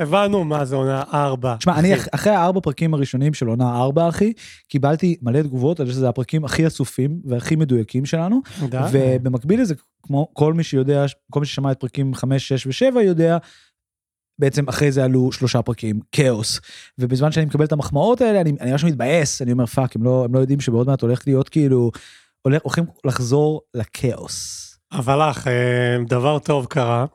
הבנו מה זה עונה ארבע. תשמע, אני אח- אחרי הארבע פרקים הראשונים של עונה ארבע, אחי, קיבלתי מלא תגובות על זה שזה הפרקים הכי אסופים והכי מדויקים שלנו. ובמקביל לזה, כמו כל מי שיודע, כל מי ששמע את פרקים 5, 6 ו-7 יודע, בעצם אחרי זה עלו שלושה פרקים, כאוס. ובזמן שאני מקבל את המחמאות האלה, אני, אני ממש מתבאס, אני אומר, fuck, הם לא, הם לא יודעים שבעוד מעט הולך להיות כאילו, הולך, הולכים לחזור לכאוס. אבל לך, אה, דבר טוב קרה.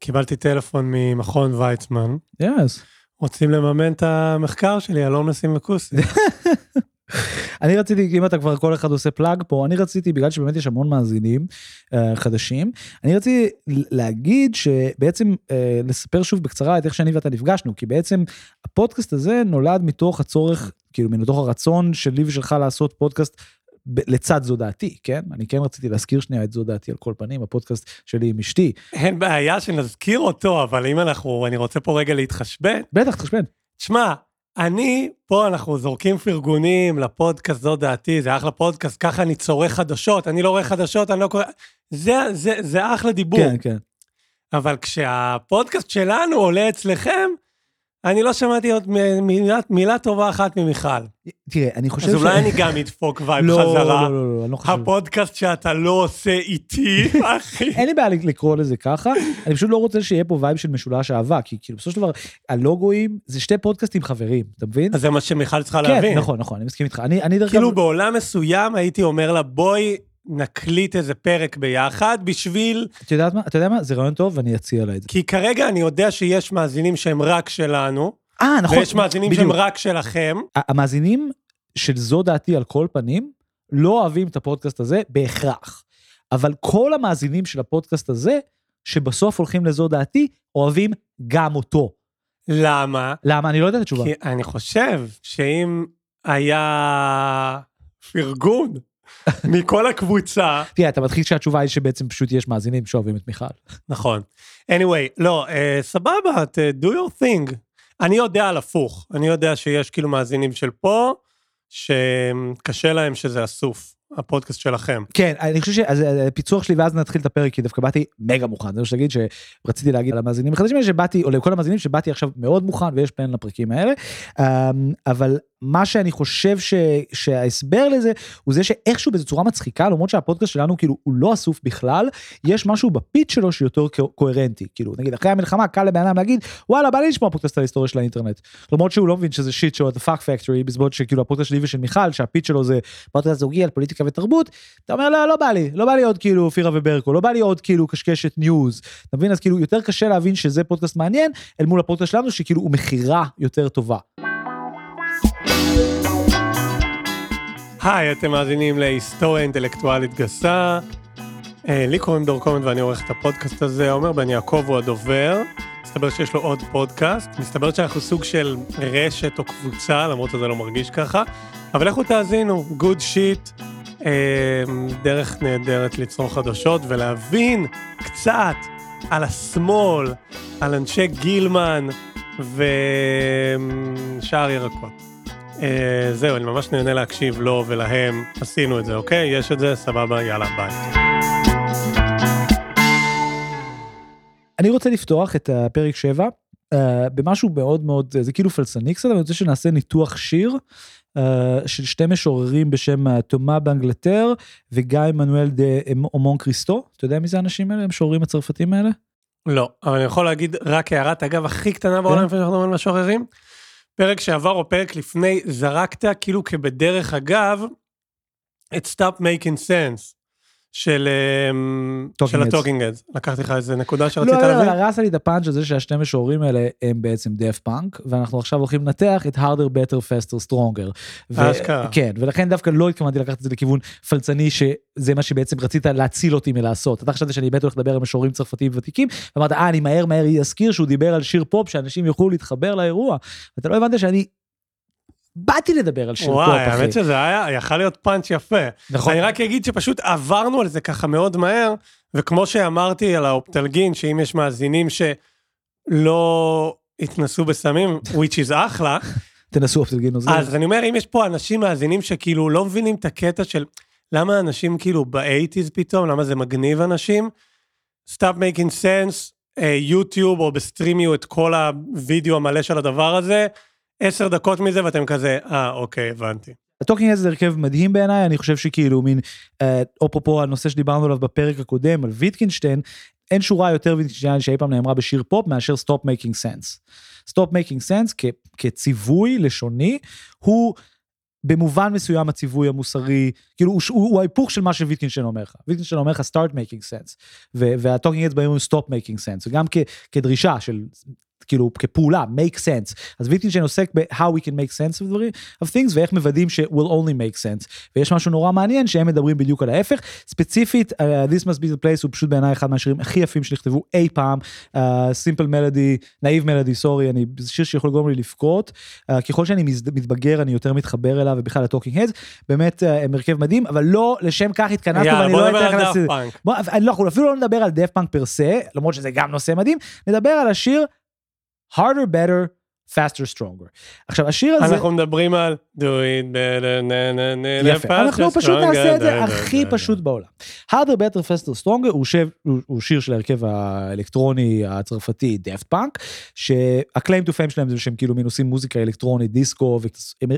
קיבלתי טלפון ממכון ויצמן. יס. רוצים לממן את המחקר שלי על עומסים וכוסים. אני רציתי, אם אתה כבר כל אחד עושה פלאג פה, אני רציתי, בגלל שבאמת יש המון מאזינים uh, חדשים, אני רציתי להגיד שבעצם uh, לספר שוב בקצרה את איך שאני ואתה נפגשנו, כי בעצם הפודקאסט הזה נולד מתוך הצורך, כאילו מתוך הרצון שלי ושלך לעשות פודקאסט לצד זו דעתי, כן? אני כן רציתי להזכיר שנייה את זו דעתי על כל פנים, הפודקאסט שלי עם אשתי. אין בעיה שנזכיר אותו, אבל אם אנחנו, אני רוצה פה רגע להתחשבן. בטח, תחשבן. שמע, אני, פה אנחנו זורקים פרגונים לפודקאסט, זו דעתי, זה אחלה פודקאסט, ככה אני צורך חדשות, אני לא רואה חדשות, אני לא קורא... זה, זה, זה אחלה דיבור. כן, כן. אבל כשהפודקאסט שלנו עולה אצלכם, אני לא שמעתי עוד מילה, מילה טובה אחת ממיכל. תראה, אני חושב אז אולי אני גם אדפוק vibe לא, חזרה. לא, לא, לא, אני לא חושב. הפודקאסט שאתה לא עושה איתי, אחי. אין לי בעיה לקרוא לזה ככה, אני פשוט לא רוצה שיהיה פה vibe של משולש אהבה, כי כאילו בסופו של דבר הלוגואים זה שתי פודקאסטים חברים, אתה מבין? אז זה מה שמיכל צריכה כן, להבין. נכון, נכון, אני מסכים איתך. אני, אני דרך כאילו בעולם מסוים הייתי אומר לה, בואי נקליט איזה פרק ביחד בשביל... את יודעת מה, אתה יודע מה, זה רעיון טוב ואני אציע לה את זה. כי כרגע אני יודע שיש מאזינים שהם רק שלנו, אה, נכון. ויש מאזינים בדיוק. שהם רק שלכם. המאזינים של זו דעתי על כל פנים, לא אוהבים את הפודקאסט הזה בהכרח. אבל כל המאזינים של הפודקאסט הזה, שבסוף הולכים לזו דעתי, אוהבים גם אותו. למה? למה? אני לא יודע את התשובה. כי אני חושב שאם היה פרגון מכל הקבוצה, תראה, אתה מתחיל שהתשובה היא שבעצם פשוט יש מאזינים שאוהבים את מיכל. נכון. anyway, לא, אה, סבבה, ת- do your thing. אני יודע על הפוך, אני יודע שיש כאילו מאזינים של פה, שקשה להם שזה אסוף, הפודקאסט שלכם. כן, אני חושב שהפיצוח שלי, ואז נתחיל את הפרק, כי דווקא באתי מגה מוכן. זה מה שתגיד שרציתי להגיד למאזינים החדשים האלה, שבאתי, או לכל המאזינים, שבאתי עכשיו מאוד מוכן ויש פלן לפרקים האלה. אמ, אבל מה שאני חושב ש, שההסבר לזה, הוא זה שאיכשהו באיזו צורה מצחיקה, למרות שהפודקאסט שלנו כאילו הוא לא אסוף בכלל, יש משהו בפיץ שלו שיותר קו- קוהרנטי. כאילו, נגיד, אחרי המלחמה קל לבן אדם להגיד, וואלה, בא לי לשמוע פודקאסט על ההיסטוריה של האינטרנט. למרות שהוא לא מבין שזה shit show, the fuck factory, בזמן שכאילו הפודקאסט שלי ושל מיכל, שהפיץ שלו זה פודקאסט זוגי על פוליטיקה ותרבות, אתה אומר, לא, לא בא לי, לא בא לי עוד כאילו פירה וברקו, לא בא לי עוד כאילו קשקשת news. אתה מבין? אז כאילו יותר קשה להבין שזה פודקאסט מעניין, אל מול הפודקאסט שלנו, שכאילו הוא. היי, אתם מאזינים להיסטוריה אינטלקטואלית גסה. אה, לי קוראים דור קומנט ואני עורך את הפודקאסט הזה, עומר בן יעקב הוא הדובר. מסתבר שיש לו עוד פודקאסט, מסתבר שאנחנו סוג של רשת או קבוצה, למרות שזה לא מרגיש ככה. אבל לכו תאזינו, good shit, דרך נהדרת לצרוך חדשות ולהבין קצת על השמאל, על אנשי גילמן ושאר ירקות. אה, זהו, אני ממש נהנה להקשיב לו ולהם. עשינו את זה, אוקיי? יש את זה, סבבה, יאללה, ביי. אני רוצה לפתוח את הפרק 7 uh, במשהו מאוד מאוד, זה כאילו פלסני קצת, אבל אני רוצה שנעשה ניתוח שיר uh, של שתי משוררים בשם uh, תומה באנגלטר וגיא מנואל דה אומון קריסטו. אתה יודע מי זה האנשים האלה, המשוררים הצרפתים האלה? לא, אבל אני יכול להגיד רק הערת אגב הכי קטנה בעולם לפני שאנחנו מדברים על משוררים. פרק שעבר או פרק לפני, זרקת כאילו כבדרך אגב, את Stop Making Sense של, אמ, של. ה-Talking Heads. לקחתי לך איזה נקודה שרצית לא, לא, להבין? לא, הרס לי את הפאנץ' הזה שהשני משוררים האלה הם בעצם דאפט פאנק, ואנחנו עכשיו הולכים לנתח את harder, better, faster, stronger. אשכרה. כן, ולכן דווקא לא התכוונתי לקחת את זה לכיוון פלצני, שזה מה שבעצם רצית להציל אותי מלעשות. אתה חשבת שאני באמת הולך לדבר על משוררים צרפתיים ותיקים, ואמרת, אה, אני מהר מהר אזכיר שהוא דיבר על שיר פופ, שאנשים יוכלו להתחבר לאירוע. ואתה לא הבנת שאני... באתי לדבר על שיר פופ, וואי, אחי. האמת שזה היה, יכל להיות פאנץ' יפה. נכון. אני רק אגיד שפשוט עברנו על זה ככה מאוד מהר, וכמו שאמרתי על האופטלגין, שאם יש מאזינים שלא התנסו בסמים, which is אחלה, תנסו אופטלגין עוזר. אז אני אומר, אם יש פה אנשים מאזינים שכאילו לא מבינים את הקטע של למה אנשים כאילו ב-eighties פתאום, למה זה מגניב אנשים, stop making sense, אה, יוטיוב או בסטרימיו את כל הווידאו המלא של הדבר הזה, עשר דקות מזה ואתם כזה, אה, אוקיי, הבנתי. ה-Talking Heads זה זה הרכב מדהים בעיניי, אני חושב שכאילו מין, אה, אפרופו הנושא שדיברנו עליו בפרק הקודם, על ויטקינשטיין, אין שורה יותר ויטקינשטיין שאי פעם נאמרה בשיר פופ מאשר Making Sense. Stop Making Sense כ, כציווי לשוני, הוא במובן מסוים הציווי המוסרי, כאילו הוא, ההיפוך של מה שוויטקינשטיין אומר לך. ויטקינשטיין אומר לך start making sense, וה-Talking Heads באים stop making sense, וגם כ, כדרישה של כאילו כפעולה, make sense. אז ויטקינשטיין עוסק ב-how we can make sense of דברים, of things, ואיך מוודאים ש-we'll only make sense. ויש משהו נורא מעניין שהם מדברים בדיוק על ההפך. ספציפית, uh, This must be the place הוא פשוט בעיניי אחד מהשירים הכי יפים שנכתבו אי פעם. Uh, simple melody, naive melody, sorry, אני, זה שיר שיכול לגרום לי לבכות. Uh, ככל שאני מתבגר אני יותר מתחבר אליו ובכלל לטוקינג הדס. באמת uh, הם הרכב מדהים, אבל לא לשם כך התכנסנו. יאללה, ואני לא אתן לך דאפט לס- פאנק. בוא, לא, אנחנו אפילו לא נדבר על דאפט פאנק per למרות שזה גם נושא מדהים, נדבר על השיר harder, better, faster, stronger. עכשיו, השיר הזה... אנחנו מדברים על do it better, נה נה יפה, אנחנו פשוט נעשה את זה הכי פשוט בעולם. harder, better, faster, stronger הוא, שב, הוא, שיר של ההרכב האלקטרוני הצרפתי דפט פאנק, שה-claim to fame שלהם זה שהם כאילו מין עושים מוזיקה אלקטרונית, דיסקו,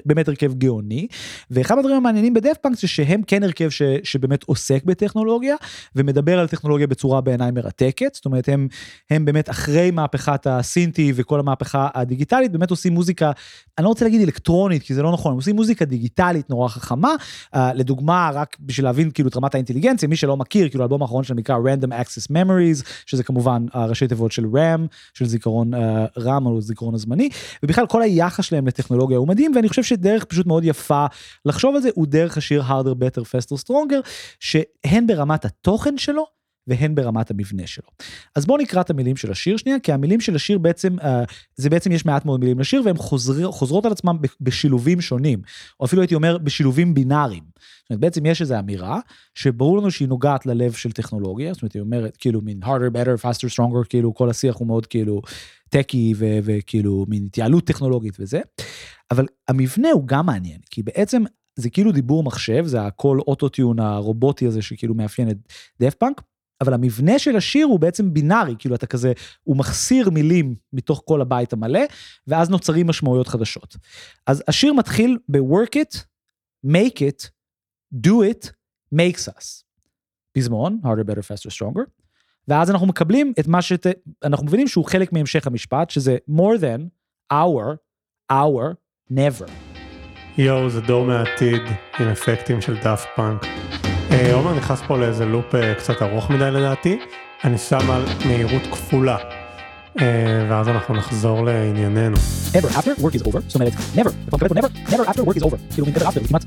באמת הרכב גאוני. ואחד הדברים המעניינים בדפט פאנק זה שהם כן הרכב ש, שבאמת עוסק בטכנולוגיה, ומדבר על טכנולוגיה בצורה בעיניי מרתקת, זאת אומרת הם, הם באמת אחרי מהפכת הסינטי וכל המהפכה הדיגיטלית, באמת עושים מוזיקה, אני לא רוצה להגיד אלקטרונית, כי זה לא נכון, הם עושים מוזיקה דיגיטלית נורא חכמה, uh, לדוגמה, רק בשביל להבין כאילו את רמת האינטליגנציה, מי שלא מכיר, כאילו האלבום האחרון שלהם נקרא Random Access Memories, שזה כמובן הראשי תיבות של RAM, של זיכרון uh, RAM או זיכרון הזמני, ובכלל כל היחס שלהם לטכנולוגיה הוא מדהים, ואני חושב שדרך פשוט מאוד יפה לחשוב על זה, הוא דרך השיר Harder, Better, Faster, Stronger, שהן ברמת התוכן שלו, והן ברמת המבנה שלו. אז בואו נקרא את המילים של השיר שנייה, כי המילים של השיר בעצם, uh, זה בעצם יש מעט מאוד מילים לשיר, והן חוזר, חוזרות על עצמם ב- בשילובים שונים, או אפילו הייתי אומר בשילובים בינאריים. זאת אומרת, בעצם יש איזו אמירה, שברור לנו שהיא נוגעת ללב של טכנולוגיה, זאת אומרת, היא אומרת כאילו מין harder, better, faster, stronger, כאילו כל השיח הוא מאוד כאילו טקי וכאילו מין התייעלות טכנולוגית וזה, אבל המבנה הוא גם מעניין, כי בעצם זה כאילו דיבור מחשב, זה הקול אוטוטיון הרובוטי הזה שכאילו מאפיין את דף פאנק, אבל המבנה של השיר הוא בעצם בינארי, כאילו אתה כזה, הוא מחסיר מילים מתוך כל הבית המלא, ואז נוצרים משמעויות חדשות. אז השיר מתחיל ב-work it, make it, do it, makes us. פזמון, harder, better, faster, stronger, ואז אנחנו מקבלים את מה שת... אנחנו מבינים שהוא חלק מהמשך המשפט, שזה more than, our, our, never. יואו, זה דור מהעתיד עם אפקטים של דאפט פאנק. אה, עומר נכנס פה לאיזה לופ אה, קצת ארוך מדי לדעתי, אני שם על מהירות כפולה. אה, ואז אנחנו נחזור לענייננו. ever after work is over, זאת אומרת, never, אתה מקבל פה never, never after work is over, כאילו מין ever after, זה כמעט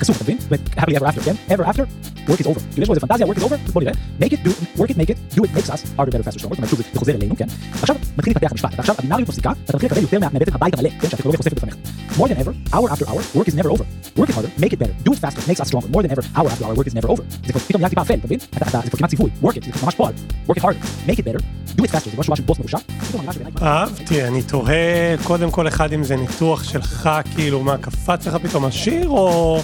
כסוף, אתה מבין? זאת אומרת, happily ever after, כן? ever after, work is over, כאילו יש פה איזה פנטזיה, work is over, בוא נראה, make it, do, work it, make it, do it, makes us, harder, better, faster, stronger, זאת אומרת, שוב, זה חוזר אלינו, כן? עכשיו מתחיל להתפתח המשפט, ועכשיו הבינאריות מפסיקה, ואתה מתחיל לקבל יותר מה- מהבטן הבית המלא, כן? שהטכנולוגיה חושפת בפניך. more than ever, hour after hour, work is never over, work it harder, make it better, do it faster, makes us stronger, more than ever, hour after hour, work is never over. זה כבר פתאום נהיה טיפה אפל, אתה מבין? אתה- אתה- זה כבר כמעט ציווי, work it, זה ממש פועל, work it harder, make it better, do it faster, זה משהו של בוס מרושע, פתאום אמירה שבעיניי- אהבתי, אני תוהה קודם כל אחד אם זה ניתוח שלך, כאילו מה קפץ לך פתאום השיר, או...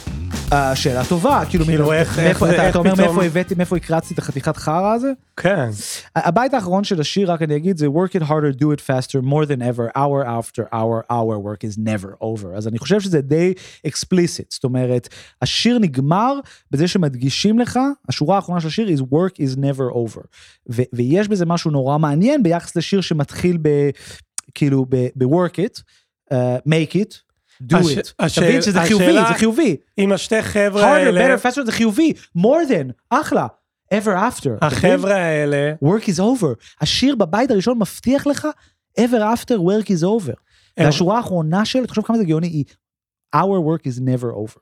שאלה טובה, כאילו, כאילו, מי- איך- מאיפה- איך- אתה- איך אתה אומר פתאום- מאיפה הבאתי, מאיפה הקרצתי את החתיכת חרא הזה? כן. הבית האחרון של השיר, רק אני אגיד, זה work it harder, do it faster, more than ever, hour after hour, our work is never over. אז אני חושב שזה די explicit, זאת אומרת, השיר נגמר בזה שמדגישים לך, השורה האחרונה של השיר is work is never over. ו- ויש בזה משהו נורא מעניין ביחס לשיר שמתחיל ב... כאילו ב-work it, uh, make it, do הש- it. השאל- מבין שזה חיובי, השאלה- זה חיובי. עם השתי חבר'ה harder, האלה, better, faster זה חיובי, more than, אחלה, ever after. החבר'ה האלה, work is over. השיר בבית הראשון מבטיח לך, ever after work is over. והשורה האחרונה של, תחשוב כמה זה גאוני, היא our work is never over.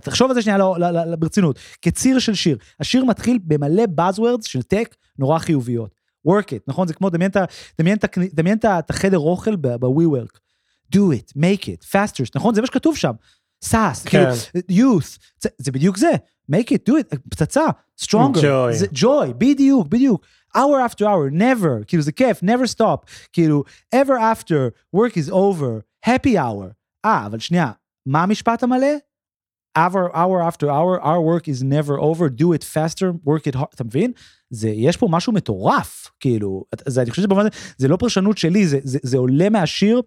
תחשוב על זה שנייה לא, לא, לא, ברצינות, כציר של שיר. השיר מתחיל במלא buzzwords של טק נורא חיוביות. work it, נכון? זה כמו, דמיין את החדר אוכל ב-we work. Do it, make it, faster, נכון? זה מה שכתוב שם. סאס, כאילו, youth, זה, זה בדיוק זה. make it, do it, פצצה, stronger, Joy. זה joy, בדיוק, בדיוק. hour after hour, never, כאילו זה כיף, never stop, כאילו, ever after, work is over, happy hour. אה, אבל שנייה, מה המשפט המלא? hour, hour after hour, our work is never over, do it faster, work it hard, אתה מבין? זה, יש פה משהו מטורף, כאילו, זה, אני חושב שבמובן הזה, זה לא פרשנות שלי, זה, זה, זה עולה מהשיר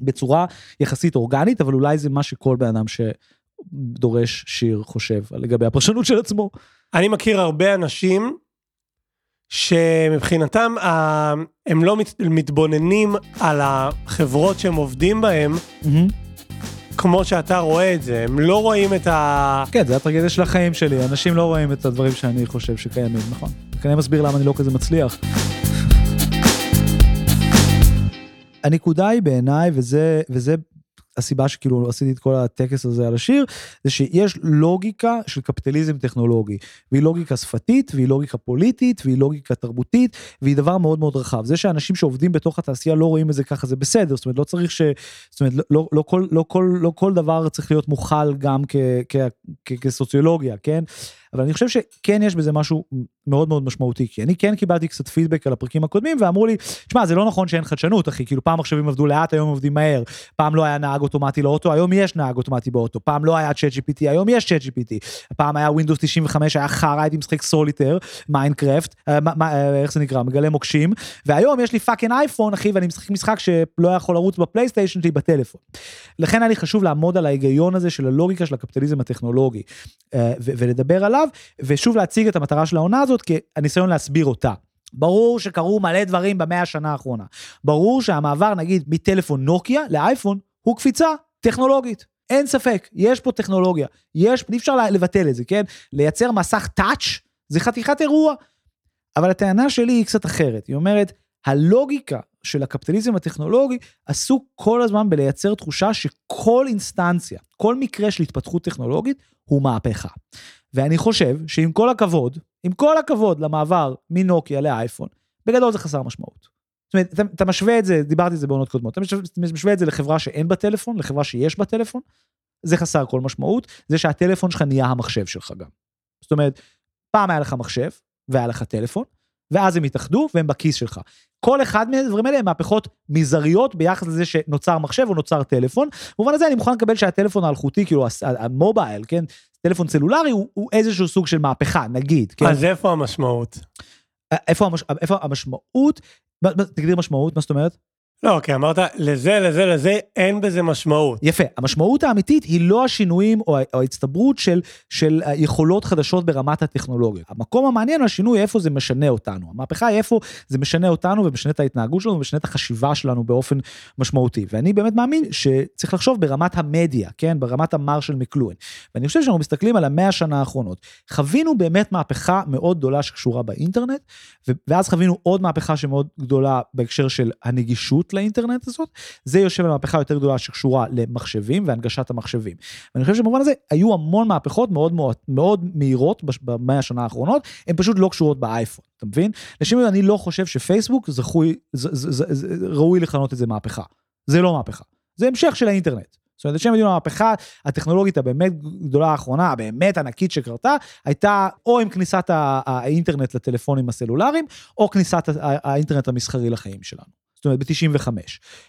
בצורה יחסית אורגנית, אבל אולי זה מה שכל בן אדם שדורש שיר חושב לגבי הפרשנות של עצמו. אני מכיר הרבה אנשים שמבחינתם הם לא מתבוננים על החברות שהם עובדים בהם. כמו שאתה רואה את זה, הם לא רואים את ה... כן, זה הטרגדיה של החיים שלי, אנשים לא רואים את הדברים שאני חושב שקיימים, נכון. כנראה מסביר למה אני לא כזה מצליח. הנקודה היא בעיניי, וזה, וזה הסיבה שכאילו עשיתי את כל הטקס הזה על השיר, זה שיש לוגיקה של קפיטליזם טכנולוגי, והיא לוגיקה שפתית, והיא לוגיקה פוליטית, והיא לוגיקה תרבותית, והיא דבר מאוד מאוד רחב. זה שאנשים שעובדים בתוך התעשייה לא רואים את זה ככה, זה בסדר, זאת אומרת, לא צריך ש... זאת אומרת, לא, לא, לא, כל, לא, כל, לא כל דבר צריך להיות מוכל גם כ, כ, כ, כסוציולוגיה, כן? אבל אני חושב שכן יש בזה משהו מאוד מאוד משמעותי, כי אני כן קיבלתי קצת פידבק על הפרקים הקודמים, ואמרו לי, שמע, זה לא נכון שאין חדשנות, אחי, כאילו פעם מחשבים עבדו לאט, היום עובדים מהר, פעם לא היה נהג אוטומטי לאוטו, היום יש נהג אוטומטי באוטו, פעם לא היה צ'אט GPT, היום יש צ'אט GPT, פעם היה Windows 95, היה חרא, הייתי משחק סוליטר, אה, אה, איך זה נקרא, מגלה מוקשים, והיום יש לי fucking אייפון, אחי, ואני משחק משחק שלא יכול לרוץ בפלייסטיישן שלי בטלפון. לכן היה לי חשוב לעמוד על ההיגיון הזה של הלוגיקה של הקפיטליזם הטכנולוגי, אה, ולדבר עליו, ושוב להציג את המטרה של העונה הזאת כהניסיון להסביר אותה. ברור שקרו מלא דברים במאה השנה האחרונה. ברור שהמעבר נגיד מטלפון נוקיה לאייפון הוא קפיצה טכנולוגית. אין ספק, יש פה טכנולוגיה. יש, אי אפשר לבטל את זה, כן? לייצר מסך touch זה חתיכת אירוע. אבל הטענה שלי היא קצת אחרת. היא אומרת, הלוגיקה של הקפיטליזם הטכנולוגי עסוק כל הזמן בלייצר תחושה שכל אינסטנציה, כל מקרה של התפתחות טכנולוגית הוא מהפכה. ואני חושב שעם כל הכבוד, עם כל הכבוד למעבר מנוקיה לאייפון, בגדול זה חסר משמעות. זאת אומרת, אתה, אתה משווה את זה, דיברתי על זה בעונות קודמות, אתה משווה את זה לחברה שאין בה טלפון, לחברה שיש בה טלפון, זה חסר כל משמעות, זה שהטלפון שלך נהיה המחשב שלך גם. זאת אומרת, פעם היה לך מחשב, והיה לך טלפון, ואז הם התאחדו והם בכיס שלך. כל אחד מהדברים האלה הם מהפכות מזעריות ביחס לזה שנוצר מחשב או נוצר טלפון. במובן הזה אני מוכן לקבל שהטלפון האלחוטי, כאילו המובייל, כן, טלפון סלולרי הוא, הוא איזשהו סוג של מהפכה, נגיד. כן? אז איפה המשמעות? איפה, המש... איפה המשמעות? תגדיר משמעות, מה זאת אומרת? לא, כי אמרת, לזה, לזה, לזה, אין בזה משמעות. יפה. המשמעות האמיתית היא לא השינויים או ההצטברות של, של יכולות חדשות ברמת הטכנולוגיה. המקום המעניין הוא השינוי איפה זה משנה אותנו. המהפכה היא איפה זה משנה אותנו ומשנה את ההתנהגות שלנו ומשנה את החשיבה שלנו באופן משמעותי. ואני באמת מאמין שצריך לחשוב ברמת המדיה, כן? ברמת המרשל מקלואין. ואני חושב שאנחנו מסתכלים על המאה השנה האחרונות. חווינו באמת מהפכה מאוד גדולה שקשורה באינטרנט, ואז חווינו עוד מהפכה שמאוד גדולה בהקשר של הנגישות לאינטרנט הזאת, זה יושב על מהפכה יותר גדולה שקשורה למחשבים והנגשת המחשבים. ואני חושב שבמובן הזה היו המון מהפכות מאוד מאוד, מאוד מהירות במאה השנה האחרונות, הן פשוט לא קשורות באייפון, אתה מבין? לשם אני לא חושב שפייסבוק זכוי, ז, ז, ז, ז, ראוי לכנות את זה מהפכה. זה לא מהפכה, זה המשך של האינטרנט. זאת אומרת, לשם מדינה המהפכה הטכנולוגית הבאמת גדולה האחרונה, הבאמת ענקית שקרתה, הייתה או עם כניסת האינטרנט לטלפונים הסלולריים, או כניסת האינטרנט המסחרי לחיים שלנו. זאת אומרת ב-95.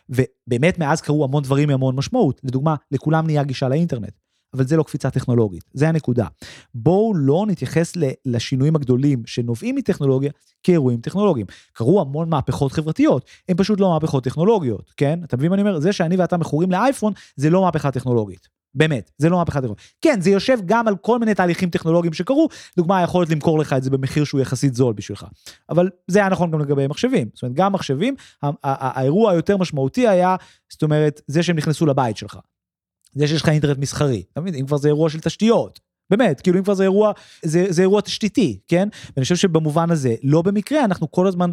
ובאמת מאז קרו המון דברים עם המון משמעות. לדוגמה, לכולם נהיה גישה לאינטרנט. אבל זה לא קפיצה טכנולוגית, זה הנקודה. בואו לא נתייחס לשינויים הגדולים שנובעים מטכנולוגיה כאירועים טכנולוגיים. קרו המון מהפכות חברתיות, הן פשוט לא מהפכות טכנולוגיות, כן? אתה מבין מה אני אומר? זה שאני ואתה מכורים לאייפון, זה לא מהפכה טכנולוגית. באמת, זה לא מהפכה טכנולוגית. כן, זה יושב גם על כל מיני תהליכים טכנולוגיים שקרו, דוגמה, היכולת למכור לך את זה במחיר שהוא יחסית זול בשבילך. אבל זה היה נכון גם לגבי מחשבים. זאת אומרת, גם מחשבים, האירוע היותר משמעותי היה, זאת אומרת, זה שהם נכנסו לבית שלך. זה שיש לך אינטרנט מסחרי, אתה מבין? אם כבר זה אירוע של תשתיות. באמת, כאילו אם כבר זה אירוע, זה, זה אירוע תשתיתי, כן? ואני חושב שבמובן הזה, לא במקרה, אנחנו כל הזמן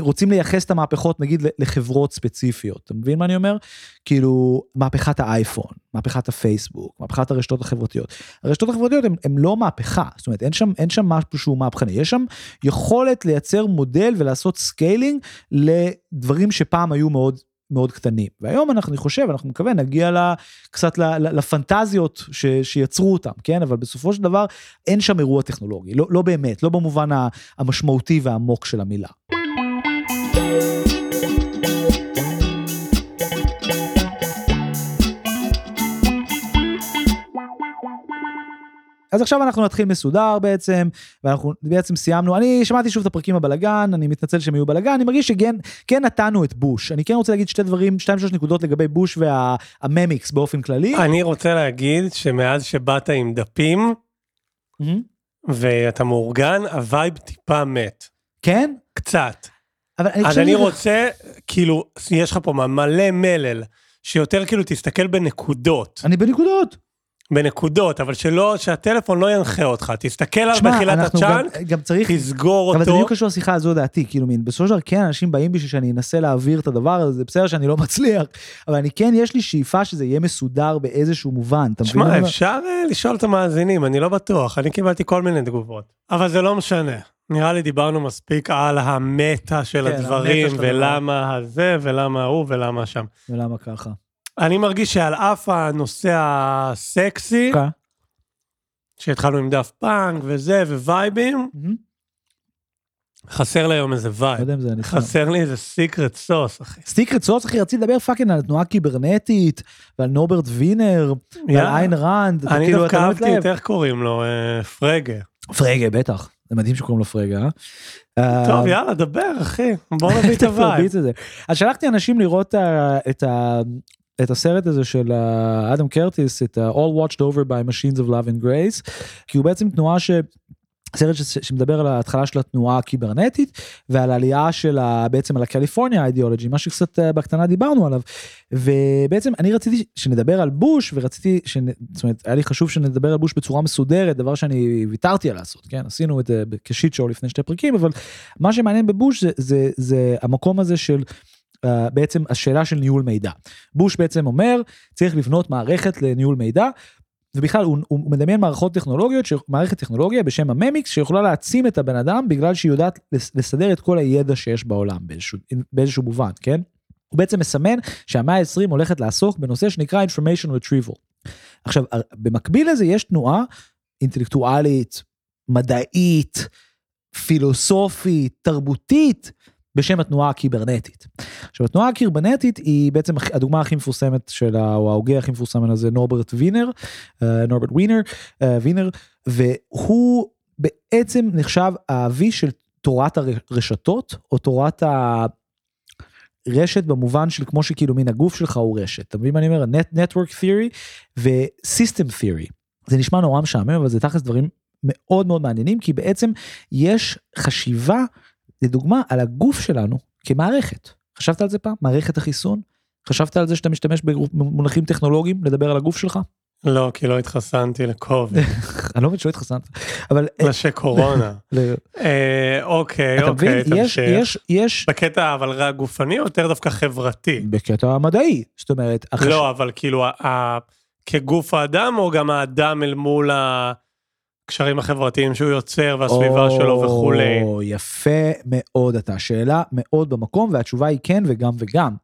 רוצים לייחס את המהפכות, נגיד, לחברות ספציפיות. אתה מבין מה אני אומר? כאילו, מהפכת האייפון, מהפכת הפייסבוק, מהפכת הרשתות החברתיות. הרשתות החברתיות הן לא מהפכה, זאת אומרת, אין שם, אין שם משהו שהוא מהפכני, יש שם יכולת לייצר מודל ולעשות scaling לדברים שפעם היו מאוד מאוד קטנים. והיום אנחנו, אני חושב, אנחנו מקווה, נגיע לה, קצת לה, לפנטזיות ש, שיצרו אותם, כן? אבל בסופו של דבר אין שם אירוע טכנולוגי, לא, לא באמת, לא במובן המשמעותי והעמוק של המילה. אז עכשיו אנחנו נתחיל מסודר בעצם, ואנחנו בעצם סיימנו, אני שמעתי שוב את הפרקים הבלגן, אני מתנצל שהם יהיו בלגן, אני מרגיש שכן כן נתנו את בוש. אני כן רוצה להגיד שתי דברים, שתיים שלוש נקודות לגבי בוש וה memex באופן כללי. אני רוצה להגיד שמאז שבאת עם דפים, מהמם. ואתה מאורגן, ה vibe טיפה מת. כן? קצת. אבל אני אז אני שזה- רוצה, כאילו, יש לך פה מלא מלל, שיותר כאילו תסתכל בנקודות, אני בנקודות. בנקודות, אבל שלא, שהטלפון לא ינחה אותך, תסתכל תשמע, בתחילת אנחנו גם- הצ'אנק, גם צריך, תסגור אבל זה אותו. בדיוק קשור לשיחה הזו דעתי, כאילו מין, בסופו של דבר כן אנשים באים בשביל שאני אנסה להעביר את הדבר הזה, זה בסדר שאני לא מצליח, אבל אני כן, יש לי שאיפה שזה יהיה מסודר באיזשהו מובן, אתה מבין? מה שמע? אפשר אה, לשאול את המאזינים, אני לא בטוח, אני קיבלתי כל מיני תגובות. אבל זה לא משנה. נראה לי דיברנו מספיק על המטה של כן, הדברים. ולמה הזה, ולמה ההוא, ולמה שם. ולמה ככה? אני מרגיש שעל אף הנושא הסקסי, אוקיי. שהתחלנו עם דאפט פאנק וזה, ווייבים. חסר לי היום איזה לא vibe. יודע אם חסר לי איזה secret sauce, אחי. secret sauce אחי רציתי לדבר fucking על תנועה קיברנטית ועל נורברט וינר ועל. איין ראנד אני כאילו דווקא לא אהבתי. את איך קוראים לו, אה, פרגה. פרגה בטח זה מדהים שקוראים לו פרגה. אה? טוב, יאללה, דבר, אחי. בוא נביא את ה vibe. אז שלחתי אנשים לראות אה, את ה... את הסרט הזה של אדם קרטיס, את ה- All Watched Over by Machines of Love and Grace, כי הוא בעצם תנועה ש... סרט ש... שמדבר על ההתחלה של התנועה הקיברנטית ועל העלייה של ה... בעצם על הקליפורניה אידיאולוגי, מה שקצת אה, בקטנה דיברנו עליו. ובעצם אני רציתי שנדבר על בוש ורציתי, שנ... זאת אומרת היה לי חשוב שנדבר על בוש בצורה מסודרת, דבר שאני ויתרתי על לעשות, כן? עשינו את זה כשיט שואו לפני שתי פרקים, אבל מה שמעניין בבוש זה, זה, זה המקום הזה של בעצם השאלה של ניהול מידע. בוש בעצם אומר צריך לבנות מערכת לניהול מידע. ובכלל הוא, הוא מדמיין מערכות טכנולוגיות, מערכת טכנולוגיה בשם הממיקס שיכולה להעצים את הבן אדם בגלל שהיא יודעת לס- לסדר את כל הידע שיש בעולם באיזשהו, באיזשהו מובן, כן? הוא בעצם מסמן שהמאה ה-20 הולכת לעסוק בנושא שנקרא information retrieval. עכשיו במקביל לזה יש תנועה אינטלקטואלית, מדעית, פילוסופית, תרבותית, בשם התנועה הקיברנטית. עכשיו התנועה הקיברנטית היא בעצם הדוגמה הכי מפורסמת של ה- או ההוגה הכי מפורסם הזה נורברט וינר, אה, נורברט ווינר, אה, וינר, והוא בעצם נחשב האבי של תורת הרשתות או תורת הרשת במובן של כמו שכאילו מין הגוף שלך הוא רשת, אתה מבין מה אני אומר? Net, network theory ו-system theory. זה נשמע נורא משעמם אבל זה תכלס דברים מאוד מאוד מעניינים כי בעצם יש חשיבה לדוגמה על הגוף שלנו כמערכת. חשבת על זה פעם? מערכת החיסון? חשבת על זה שאתה משתמש במונחים טכנולוגיים לדבר על הגוף שלך? לא, כי לא התחסנתי לקוביד, אני לא מבין שלא התחסנת, אבל ראשי קורונה. ל- אה, אוקיי? אוקיי, תמשיך. יש, יש, בקטע אבל רק גופני או יותר דווקא חברתי? בקטע המדעי, זאת אומרת, לא, אבל כאילו, ה- ה- כגוף האדם או גם האדם אל מול הקשרים החברתיים שהוא יוצר והסביבה שלו וכולי? או, יפה מאוד אתה, שאלה מאוד במקום והתשובה היא כן וגם וגם.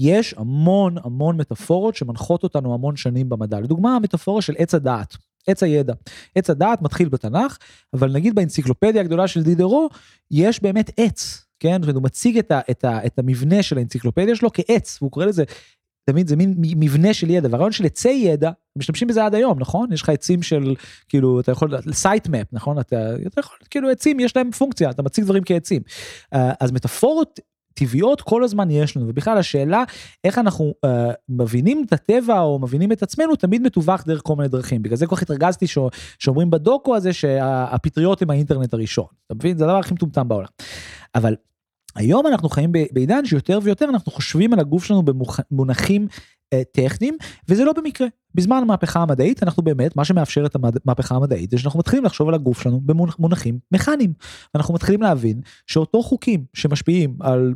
יש המון המון מטאפורות שמנחות אותנו המון שנים במדע. לדוגמה המטאפורה של עץ הדעת, עץ הידע. עץ הדעת מתחיל בתנ"ך, אבל נגיד באנציקלופדיה הגדולה של דידרו, יש באמת עץ, כן? זאת אומרת, הוא מציג את, ה, את, ה, את המבנה של האנציקלופדיה שלו כעץ, והוא קורא לזה, תמיד זה מין מבנה של ידע, והרעיון של עצי ידע, משתמשים בזה עד היום, נכון? יש לך עצים של, כאילו, אתה יכול, site map, נכון? אתה, אתה יכול, כאילו עצים יש להם פונקציה, אתה מציג דברים כעצים. אה, אז מטאפורות טבעיות כל הזמן יש לנו, ובכלל השאלה איך אנחנו אה, מבינים את הטבע או מבינים את עצמנו תמיד מתווך דרך כל מיני דרכים. בגלל זה כל כך התרגזתי ש- שאומרים בדוקו הזה שהפטריות הם האינטרנט הראשון. אתה מבין? זה הדבר הכי מטומטם בעולם. אבל היום אנחנו חיים בעידן שיותר ויותר אנחנו חושבים על הגוף שלנו במונחים uh, טכניים, וזה לא במקרה. בזמן המהפכה המדעית אנחנו באמת, מה שמאפשר את המהפכה המדעית זה שאנחנו מתחילים לחשוב על הגוף שלנו במונחים מכניים. אנחנו מתחילים להבין שאותו חוקים שמשפיעים על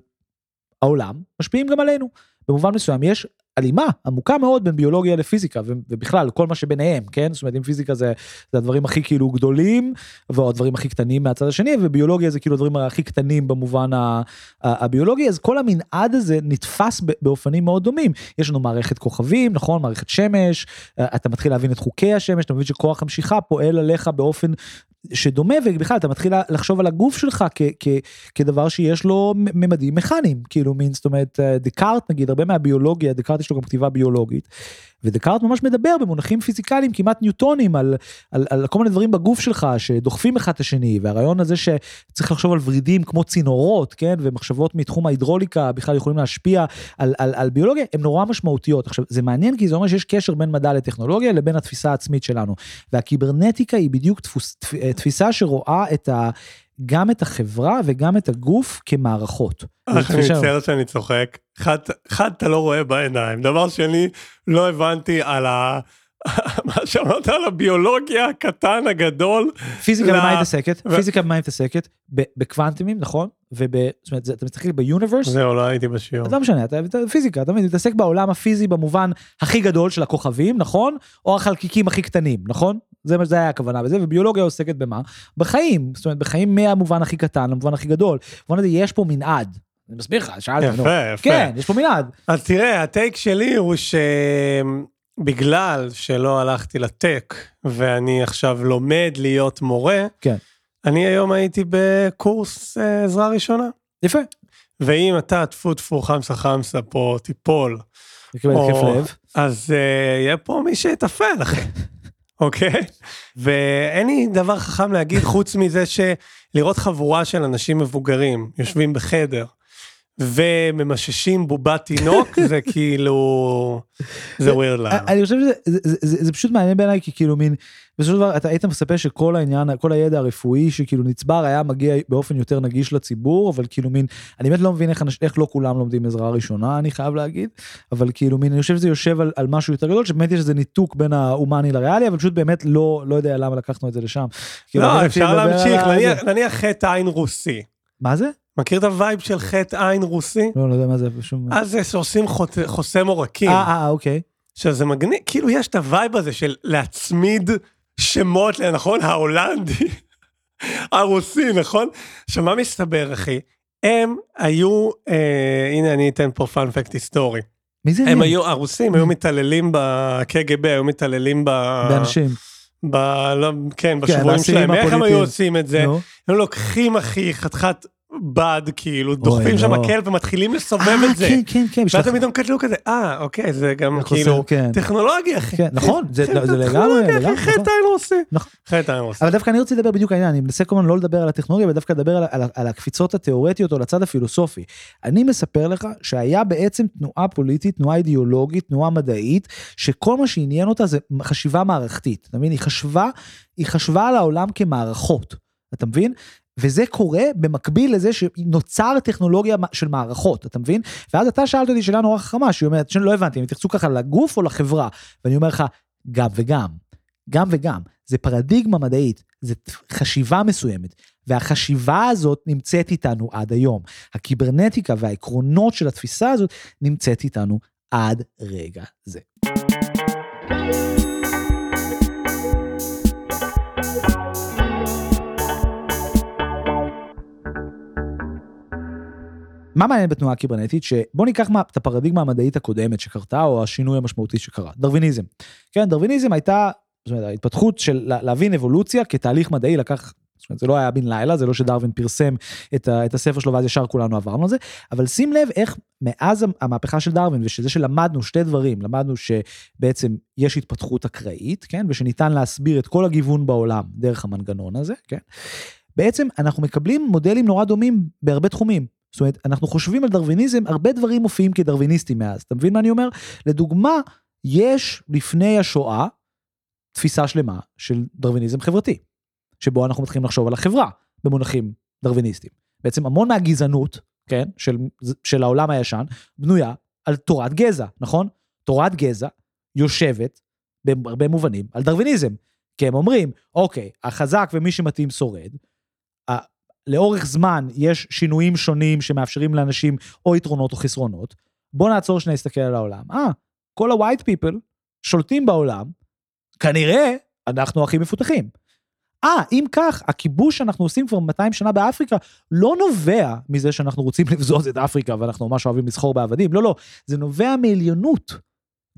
העולם משפיעים גם עלינו. במובן מסוים יש הלימה עמוקה מאוד בין ביולוגיה לפיזיקה ובכלל כל מה שביניהם כן? זאת אומרת אם פיזיקה זה, זה הדברים הכי כאילו גדולים והדברים הכי קטנים מהצד השני וביולוגיה זה כאילו הדברים הכי קטנים במובן הביולוגי אז כל המנעד הזה נתפס באופנים מאוד דומים. יש לנו מערכת כוכבים נכון? מערכת שמש אתה מתחיל להבין את חוקי השמש אתה מבין שכוח המשיכה פועל עליך באופן שדומה ובכלל אתה מתחיל לחשוב על הגוף שלך כ- כ- כדבר שיש לו ממדים מכניים. כאילו מין זאת אומרת דקארט נגיד הרבה מהביולוגיה דקארט יש לו גם כתיבה ביולוגית ודקארט ממש מדבר במונחים פיזיקליים כמעט ניוטונים על, על, על כל מיני דברים בגוף שלך שדוחפים אחד את השני, והרעיון הזה שצריך לחשוב על ורידים כמו צינורות, כן, ומחשבות מתחום ההידרוליקה בכלל יכולים להשפיע על, על, על ביולוגיה, הן נורא משמעותיות. עכשיו, זה מעניין כי זה אומר שיש קשר בין מדע לטכנולוגיה לבין התפיסה העצמית שלנו. והקיברנטיקה היא בדיוק תפוס, תפיסה שרואה את ה... גם את החברה וגם את הגוף כמערכות. אני מצטער שאני צוחק. אחד, אתה לא רואה בעיניים. דבר שני, לא הבנתי על ה... מה שאמרת על הביולוגיה הקטן הגדול. פיזיקה במה היא מתעסקת? פיזיקה במה היא מתעסקת? בקוונטמים, נכון? וב... זאת אומרת, אתה מסתכל ביוניברס? זהו, לא הייתי בשיעור. לא משנה, אתה פיזיקה, אתה מתעסק בעולם הפיזי במובן הכי גדול של הכוכבים, נכון? או החלקיקים הכי קטנים, נכון? זה מה שזה היה הכוונה בזה, וביולוגיה עוסקת במה? בחיים, זאת אומרת, בחיים מהמובן הכי קטן למובן הכי גדול. במובן הזה יש פה מנעד. אני מסביר לך, שאלת. יפה, יפה. כן, יש פה מנעד. אז תראה, הטייק שלי הוא שבגלל שלא הלכתי לטק, ואני עכשיו לומד להיות מורה, כן. אני היום הייתי בקורס אה, עזרה ראשונה. יפה. ואם אתה טפו טפו חמסה חמסה פה תיפול, או, אז uh, יהיה פה מי שיתפעל אחי. אוקיי? ואין לי דבר חכם להגיד חוץ מזה שלראות חבורה של אנשים מבוגרים יושבים בחדר וממששים בובת תינוק זה כאילו זה ווירד לאב. אני חושב שזה פשוט מעניין בעיניי כי כאילו מין בסופו של דבר אתה היית מספר שכל העניין כל הידע הרפואי שכאילו נצבר היה מגיע באופן יותר נגיש לציבור אבל כאילו מין אני באמת לא מבין איך, איך לא כולם לומדים עזרה ראשונה אני חייב להגיד אבל כאילו מין אני חושב שזה יושב על, על משהו יותר גדול שבאמת יש איזה ניתוק בין ההומני לריאלי אבל פשוט באמת לא לא יודע למה לקחנו את זה לשם. כאילו, לא אפשר להמשיך נניח חטא עין רוסי. מה זה? מכיר את הווייב של חטא עין רוסי? לא, לא יודע מה זה שום... אז זה שעושים חוסם עורקים. אה, אה, אוקיי. שזה מגניב, כאילו יש את הווייב הזה של להצמיד שמות, נכון? ההולנדי, הרוסי, נכון? עכשיו, מה מסתבר, אחי? הם היו, אה, הנה אני אתן פה פאנפקט היסטורי. מי זה? הם היו, הרוסים היו מתעללים בקג"ב, היו מתעללים ב... באנשים. ב... לא, כן, בשבועים שלהם. איך הם היו עושים את זה? הם לוקחים, אחי, חתיכת בד כאילו דוחפים שם מקל לא. ומתחילים לסובב את זה. כן כן כן. ואז הם כתלו כזה אה אוקיי זה גם כאילו כן. טכנולוגיה אחי. כן, נכון זה לגמרי. חטא נכון. העין רוסי. חטא העין רוסי. אבל דווקא אני רוצה לדבר בדיוק העניין אני מנסה כל הזמן לא לדבר על הטכנולוגיה ודווקא לדבר על הקפיצות התיאורטיות או לצד הפילוסופי. אני מספר לך שהיה בעצם תנועה פוליטית תנועה אידיאולוגית תנועה מדעית שכל מה שעניין אותה זה חשיבה מערכתית. אתה מבין? היא חשבה על העולם כמערכות. אתה מבין? וזה קורה במקביל לזה שנוצר טכנולוגיה של מערכות, אתה מבין? ואז אתה שאלת אותי שאלה נורא חכמה, שהיא אומרת, שאני לא הבנתי, אם התייחסו ככה לגוף או לחברה? ואני אומר לך, גם וגם. גם וגם. זה פרדיגמה מדעית, זה חשיבה מסוימת, והחשיבה הזאת נמצאת איתנו עד היום. הקיברנטיקה והעקרונות של התפיסה הזאת נמצאת איתנו עד רגע זה. מה מעניין בתנועה הקיברנטית? שבוא ניקח מה, את הפרדיגמה המדעית הקודמת שקרתה, או השינוי המשמעותי שקרה, דרוויניזם. כן, דרוויניזם הייתה, זאת אומרת, ההתפתחות של להבין אבולוציה כתהליך מדעי לקח, זאת אומרת, זה לא היה בן לילה, זה לא שדרווין פרסם את, ה, את הספר שלו ואז ישר כולנו עברנו על זה, אבל שים לב איך מאז המהפכה של דרווין, ושזה שלמדנו שתי דברים, למדנו שבעצם יש התפתחות אקראית, כן, ושניתן להסביר את כל הגיוון בעולם דרך המנגנון הזה, כן. בעצם אנחנו מקבלים מודלים נורא דומים בהרבה תחומים. זאת אומרת, אנחנו חושבים על דרוויניזם, הרבה דברים מופיעים כדרוויניסטים מאז. אתה מבין מה אני אומר? לדוגמה, יש לפני השואה תפיסה שלמה של דרוויניזם חברתי, שבו אנחנו מתחילים לחשוב על החברה במונחים דרוויניסטיים. בעצם המון מהגזענות, כן, של, של העולם הישן, בנויה על תורת גזע, נכון? תורת גזע יושבת בהרבה מובנים על דרוויניזם. כי הם אומרים, אוקיי, החזק ומי שמתאים שורד, לאורך זמן יש שינויים שונים שמאפשרים לאנשים או יתרונות או חסרונות. בוא נעצור שנייה להסתכל על העולם. אה, כל ה-white people שולטים בעולם, כנראה אנחנו הכי מפותחים. אה, אם כך, הכיבוש שאנחנו עושים כבר 200 שנה באפריקה לא נובע מזה שאנחנו רוצים לבזוז את אפריקה ואנחנו ממש אוהבים לסחור בעבדים, לא, לא, זה נובע מעליונות.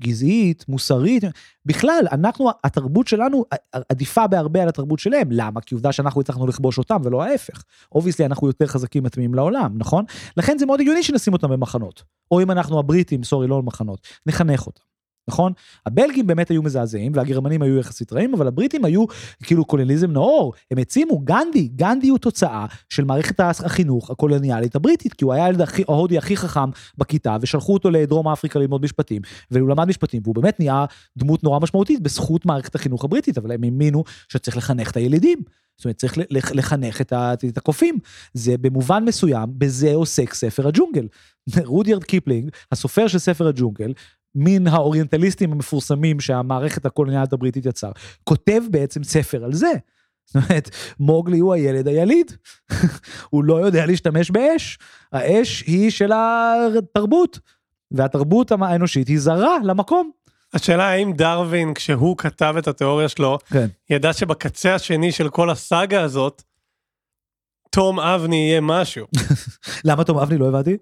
גזעית, מוסרית, בכלל, אנחנו, התרבות שלנו עדיפה בהרבה על התרבות שלהם. למה? כי עובדה שאנחנו הצלחנו לכבוש אותם ולא ההפך. obviously אנחנו יותר חזקים מתאימים לעולם, נכון? לכן זה מאוד הגיוני שנשים אותם במחנות. או אם אנחנו הבריטים, sorry, לא במחנות, נחנך אותם, נכון? הבלגים באמת היו מזעזעים והגרמנים היו יחסית רעים, אבל הבריטים היו כאילו קולוניאליזם נאור. הם העצימו, גנדי, גנדי הוא תוצאה של מערכת החינוך הקולוניאלית הבריטית, כי הוא היה הילד ההודי הכי חכם בכיתה, ושלחו אותו לדרום אפריקה ללמוד משפטים, והוא למד משפטים, והוא באמת נהיה דמות נורא משמעותית בזכות מערכת החינוך הבריטית, אבל הם האמינו שצריך לחנך את הילדים. זאת אומרת, צריך לחנך את הקופים. זה במובן מסוים, בזה עוסק ספר הג'ונגל. רודיארד קיפלינג, הסופר של ספר הג'ונגל, מן האוריינטליסטים המפורסמים שהמערכת הקולוניאלית הבריטית יצר, כותב בעצם ספר על זה. זאת אומרת, מוגלי הוא הילד היליד, הוא לא יודע להשתמש באש, האש היא של התרבות, והתרבות האנושית היא זרה למקום. השאלה האם דרווין כשהוא כתב את התיאוריה שלו, כן. ידע שבקצה השני של כל הסאגה הזאת, תום אבני יהיה משהו. למה תום אבני לא הבנתי?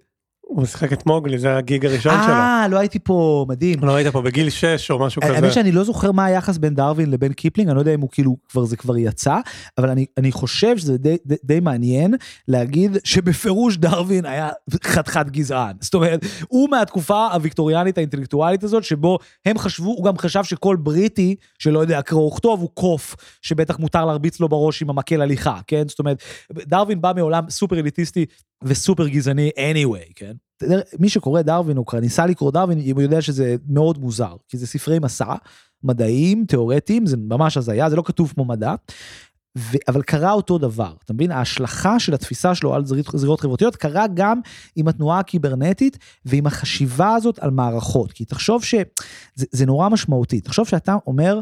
הוא משחק את מוגלי, זה הגיג הראשון שלו. אה, לא הייתי פה, מדהים. לא היית פה בגיל 6 או משהו כזה. האמת שאני לא זוכר מה היחס בין דרווין לבין קיפלינג, אני לא יודע אם הוא כאילו כבר זה כבר יצא, אבל אני, אני חושב שזה די, די, די מעניין להגיד שבפירוש דרווין היה חתיכת גזען. זאת אומרת, הוא מהתקופה הוויקטוריאנית האינטלקטואלית הזאת, שבו הם חשבו, הוא גם חשב שכל בריטי שלא יודע קרוא וכתוב הוא קוף, שבטח מותר להרביץ לו בראש עם המקל הליכה, כן? זאת אומרת, דרווין בא מעולם סופר אליטיסטי וסופר גזעני anyway, כן? מי שקורא דרווין או ניסה לקרוא דרווין, הוא יודע שזה מאוד מוזר, כי זה ספרי מסע, מדעיים, תיאורטיים, זה ממש הזיה, זה לא כתוב כמו מדע. ו- אבל קרה אותו דבר, אתה מבין? ההשלכה של התפיסה שלו על זריעות, זריעות חברתיות קרה גם עם התנועה הקיברנטית ועם החשיבה הזאת על מערכות. כי תחשוב שזה נורא משמעותי, תחשוב שאתה אומר,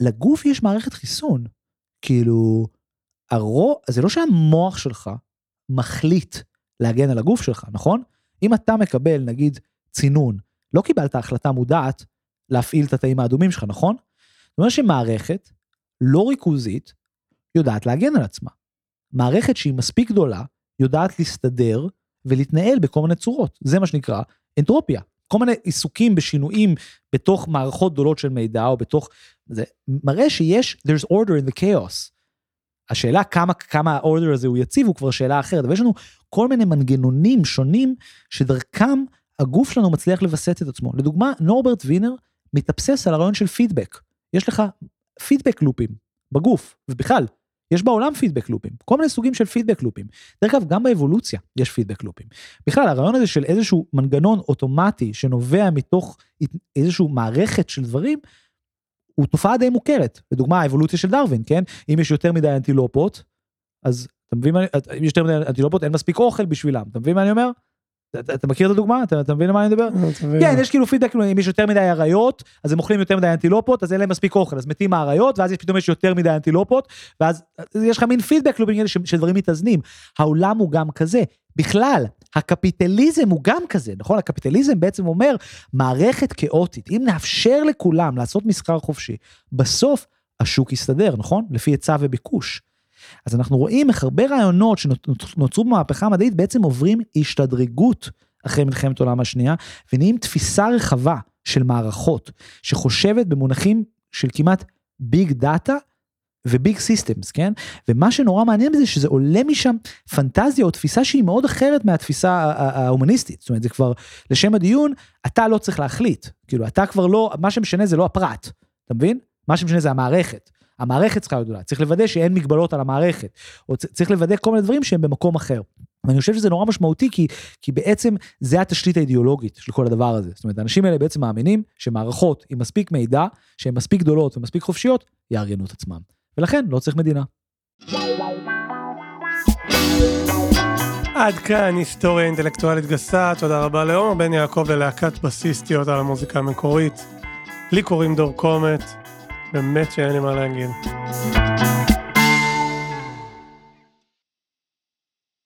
לגוף יש מערכת חיסון. כאילו, הרוב, זה לא שהמוח שלך מחליט להגן על הגוף שלך, נכון? אם אתה מקבל, נגיד, צינון, לא קיבלת החלטה מודעת להפעיל את התאים האדומים שלך, נכון? זאת אומרת שמערכת לא ריכוזית יודעת להגן על עצמה. מערכת שהיא מספיק גדולה יודעת להסתדר ולהתנהל בכל מיני צורות. זה מה שנקרא אנטרופיה. כל מיני עיסוקים בשינויים בתוך מערכות גדולות של מידע או בתוך... זה מראה שיש, there's order in the chaos. השאלה כמה, כמה האורדר הזה הוא יציב הוא כבר שאלה אחרת, אבל יש לנו כל מיני מנגנונים שונים שדרכם הגוף שלנו מצליח לווסת את עצמו. לדוגמה, נורברט וינר מתאבסס על הרעיון של פידבק. יש לך פידבק לופים בגוף, ובכלל, יש בעולם פידבק לופים, כל מיני סוגים של פידבק לופים. דרך אגב, גם באבולוציה יש פידבק לופים. בכלל, הרעיון הזה של איזשהו מנגנון אוטומטי שנובע מתוך איזושהי מערכת של דברים, הוא תופעה די מוכרת. לדוגמה, האבולוציה של דרווין, כן? אם יש יותר מדי אנטילופות, אז אתה מבין מה אם יש יותר מדי אנטילופות, אין מספיק אוכל בשבילם. אתה מבין מה אני אומר? אתה, מכיר את הדוגמה? אתה, אתה מבין על מה אני מדבר? כן, יש כאילו פידבק, אם יש יותר מדי אריות, אז הם אוכלים יותר מדי אנטילופות, אז אין להם מספיק אוכל, אז מתים האריות, ואז פתאום יש יותר מדי אנטילופות, ואז יש לך מין פידבק לובים שדברים מתאזנים. העולם הוא גם כזה. בכלל, הקפיטליזם הוא גם כזה, נכון? הקפיטליזם בעצם אומר, מערכת כאוטית, אם נאפשר לכולם לעשות מסחר חופשי, בסוף השוק יסתדר, נכון? לפי היצע וביקוש. אז אנחנו רואים איך הרבה רעיונות שנוצרו במהפכה המדעית בעצם עוברים השתדרגות אחרי מלחמת העולם השנייה, ונהיים תפיסה רחבה של מערכות, שחושבת במונחים של כמעט big data ו big systems, כן? ומה שנורא מעניין בזה שזה עולה משם פנטזיה או תפיסה שהיא מאוד אחרת מהתפיסה ההומניסטית. זאת אומרת, זה כבר, לשם הדיון, אתה לא צריך להחליט. כאילו, אתה כבר לא, מה שמשנה זה לא הפרט, אתה מבין? מה שמשנה זה המערכת. המערכת צריכה להיות גדולה, צריך לוודא שאין מגבלות על המערכת, או צריך לוודא כל מיני דברים שהם במקום אחר. ואני חושב שזה נורא משמעותי כי, כי בעצם זה התשתית האידיאולוגית של כל הדבר הזה. זאת אומרת, האנשים האלה בעצם מאמינים שמערכות עם מספיק מידע, שהן מספיק גדולות ומספיק חופשיות, יארגנו את עצמם. ולכן לא צריך מדינה. עד כאן היסטוריה אינטלקטואלית גסה, תודה רבה לעומר בן יעקב ללהקת בסיסטיות על המוזיקה המקורית. לי קוראים דור קומט, באמת שאין לי מה להגיד.